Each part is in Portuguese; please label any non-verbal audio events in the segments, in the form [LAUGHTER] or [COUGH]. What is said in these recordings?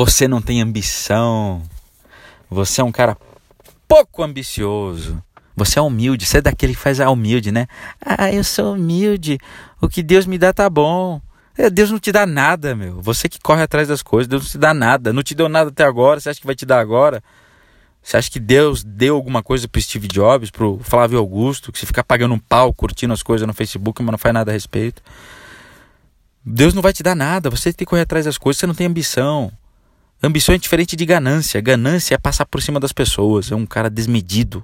Você não tem ambição. Você é um cara pouco ambicioso. Você é humilde. Você é daquele que faz a humilde, né? Ah, eu sou humilde. O que Deus me dá tá bom. É, Deus não te dá nada, meu. Você que corre atrás das coisas, Deus não te dá nada. Não te deu nada até agora. Você acha que vai te dar agora? Você acha que Deus deu alguma coisa pro Steve Jobs, pro Flávio Augusto, que você fica pagando um pau, curtindo as coisas no Facebook, mas não faz nada a respeito? Deus não vai te dar nada. Você tem que correr atrás das coisas. Você não tem ambição. Ambição é diferente de ganância. Ganância é passar por cima das pessoas. É um cara desmedido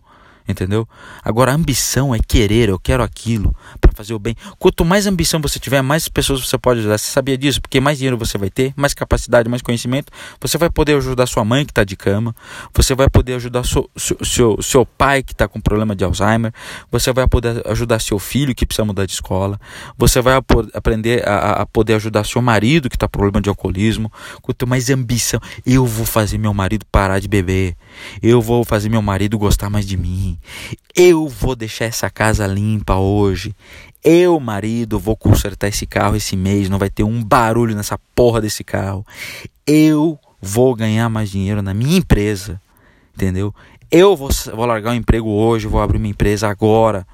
entendeu? Agora, a ambição é querer, eu quero aquilo para fazer o bem. Quanto mais ambição você tiver, mais pessoas você pode ajudar. Você sabia disso? Porque mais dinheiro você vai ter, mais capacidade, mais conhecimento. Você vai poder ajudar sua mãe que está de cama, você vai poder ajudar seu, seu, seu, seu pai que está com problema de Alzheimer, você vai poder ajudar seu filho que precisa mudar de escola, você vai aprender a, a poder ajudar seu marido que está com problema de alcoolismo. Quanto mais ambição, eu vou fazer meu marido parar de beber, eu vou fazer meu marido gostar mais de mim. Eu vou deixar essa casa limpa hoje. Eu, marido, vou consertar esse carro esse mês. Não vai ter um barulho nessa porra desse carro. Eu vou ganhar mais dinheiro na minha empresa. Entendeu? Eu vou, vou largar o emprego hoje, vou abrir minha empresa agora.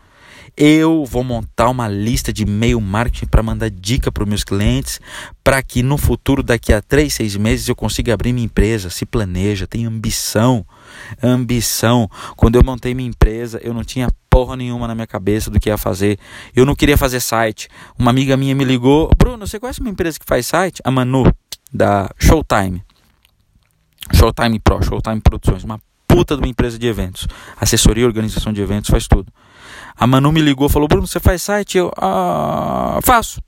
Eu vou montar uma lista de e-mail marketing para mandar dica para os meus clientes, para que no futuro, daqui a 3, 6 meses, eu consiga abrir minha empresa. Se planeja, tem ambição. Ambição. Quando eu montei minha empresa, eu não tinha porra nenhuma na minha cabeça do que ia fazer. Eu não queria fazer site. Uma amiga minha me ligou: Bruno, você conhece uma empresa que faz site? A Manu, da Showtime. Showtime Pro, Showtime Produções. Uma puta de uma empresa de eventos. Assessoria, organização de eventos, faz tudo. A Manu me ligou falou: Bruno, você faz site? Eu, ah, faço.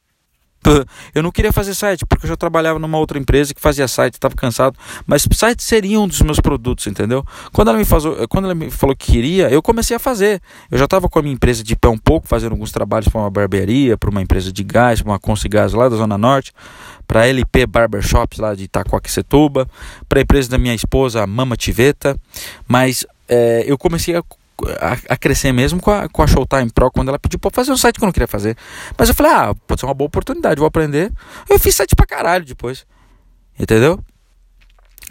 Eu não queria fazer site, porque eu já trabalhava numa outra empresa que fazia site, estava cansado. Mas site seria um dos meus produtos, entendeu? Quando ela, me faz, quando ela me falou que queria, eu comecei a fazer. Eu já estava com a minha empresa de pé um pouco, fazendo alguns trabalhos para uma barbearia, para uma empresa de gás, para uma Consigás lá da Zona Norte, para LP Barbershops lá de Itacoaquecetuba, para a empresa da minha esposa, a Mama Tiveta. Mas é, eu comecei a a, a, crescer mesmo com a, com a Showtime Pro quando ela pediu para fazer um site que eu não queria fazer. Mas eu falei, ah, pode ser uma boa oportunidade, vou aprender. Eu fiz site pra caralho depois. Entendeu?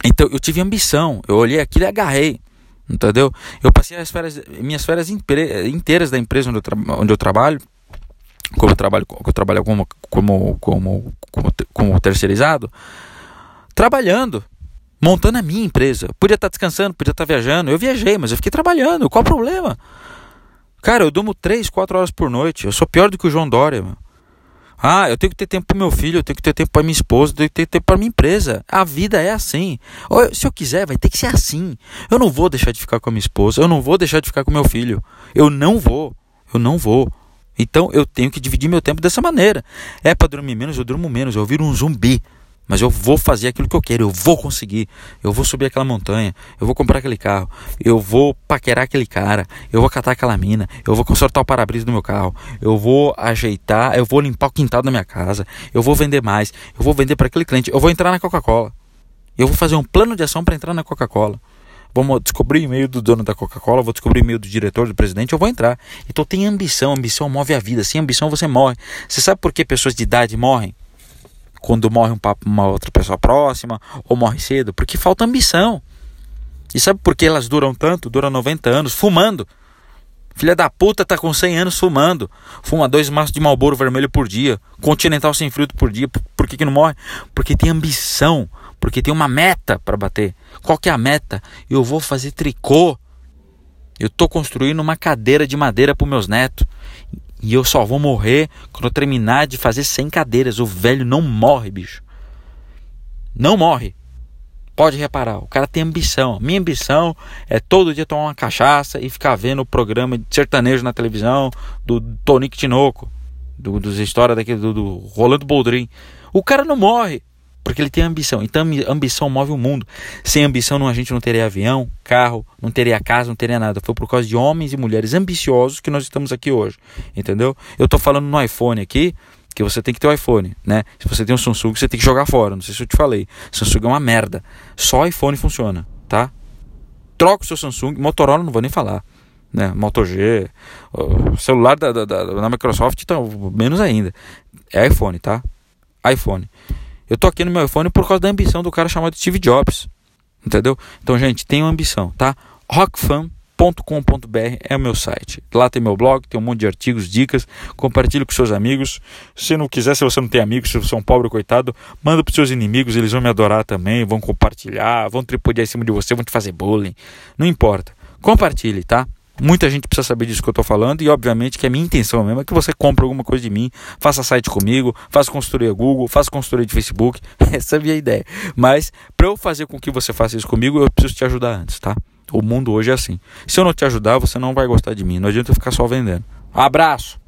Então eu tive ambição, eu olhei aquilo e agarrei. Entendeu? Eu passei as férias, minhas férias inteiras da empresa onde eu, onde eu trabalho, como eu trabalho, eu trabalho como, como, como, como, como terceirizado, trabalhando montando a minha empresa. Podia estar descansando, podia estar viajando. Eu viajei, mas eu fiquei trabalhando. Qual o problema? Cara, eu durmo 3, 4 horas por noite. Eu sou pior do que o João Dória. Ah, eu tenho que ter tempo para meu filho, eu tenho que ter tempo para minha esposa, eu tenho que ter tempo para minha empresa. A vida é assim. Se eu quiser, vai ter que ser assim. Eu não vou deixar de ficar com a minha esposa, eu não vou deixar de ficar com meu filho. Eu não vou. Eu não vou. Então eu tenho que dividir meu tempo dessa maneira. É para dormir menos, eu durmo menos, eu viro um zumbi. Mas eu vou fazer aquilo que eu quero, eu vou conseguir. Eu vou subir aquela montanha, eu vou comprar aquele carro, eu vou paquerar aquele cara, eu vou catar aquela mina, eu vou consertar o para-brisa do meu carro, eu vou ajeitar, eu vou limpar o quintal da minha casa, eu vou vender mais, eu vou vender para aquele cliente, eu vou entrar na Coca-Cola. Eu vou fazer um plano de ação para entrar na Coca-Cola. Vamos descobrir e-mail do dono da Coca-Cola, vou descobrir e-mail do diretor, do presidente, eu vou entrar. Então tem ambição, ambição move a vida. Sem ambição você morre. Você sabe por que pessoas de idade morrem? Quando morre um papo uma outra pessoa próxima ou morre cedo, porque falta ambição. E sabe por que elas duram tanto? Duram 90 anos fumando. Filha da puta tá com 100 anos fumando. Fuma dois maços de malboro vermelho por dia. Continental sem fruto por dia. Por que, que não morre? Porque tem ambição. Porque tem uma meta para bater. Qual que é a meta? Eu vou fazer tricô. Eu tô construindo uma cadeira de madeira para meus netos. E eu só vou morrer quando eu terminar de fazer 100 cadeiras. O velho não morre, bicho. Não morre. Pode reparar, o cara tem ambição. Minha ambição é todo dia tomar uma cachaça e ficar vendo o programa de sertanejo na televisão do Tonico Tinoco, do, dos histórias daquele do, do Rolando Boldrin. O cara não morre. Porque ele tem ambição. Então ambição move o mundo. Sem ambição não, a gente não teria avião, carro, não teria casa, não teria nada. Foi por causa de homens e mulheres ambiciosos que nós estamos aqui hoje. Entendeu? Eu estou falando no iPhone aqui, que você tem que ter o um iPhone, né? Se você tem um Samsung, você tem que jogar fora. Não sei se eu te falei. Samsung é uma merda. Só iPhone funciona, tá? Troca o seu Samsung, Motorola não vou nem falar. Né? Moto G, o celular da, da, da, da Microsoft, então, menos ainda. É iPhone, tá? iPhone. Eu tô aqui no meu iPhone por causa da ambição do cara chamado Steve Jobs. Entendeu? Então, gente, tenham ambição, tá? rockfan.com.br é o meu site. Lá tem meu blog, tem um monte de artigos, dicas. Compartilhe com seus amigos. Se não quiser, se você não tem amigos, se você é um pobre coitado, manda para seus inimigos, eles vão me adorar também, vão compartilhar, vão tripudiar em cima de você, vão te fazer bullying. Não importa. Compartilhe, tá? Muita gente precisa saber disso que eu estou falando e, obviamente, que a minha intenção mesmo é que você compre alguma coisa de mim, faça site comigo, faça consultoria Google, faça consultoria de Facebook. [LAUGHS] Essa é a minha ideia. Mas, para eu fazer com que você faça isso comigo, eu preciso te ajudar antes, tá? O mundo hoje é assim. Se eu não te ajudar, você não vai gostar de mim. Não adianta eu ficar só vendendo. Abraço!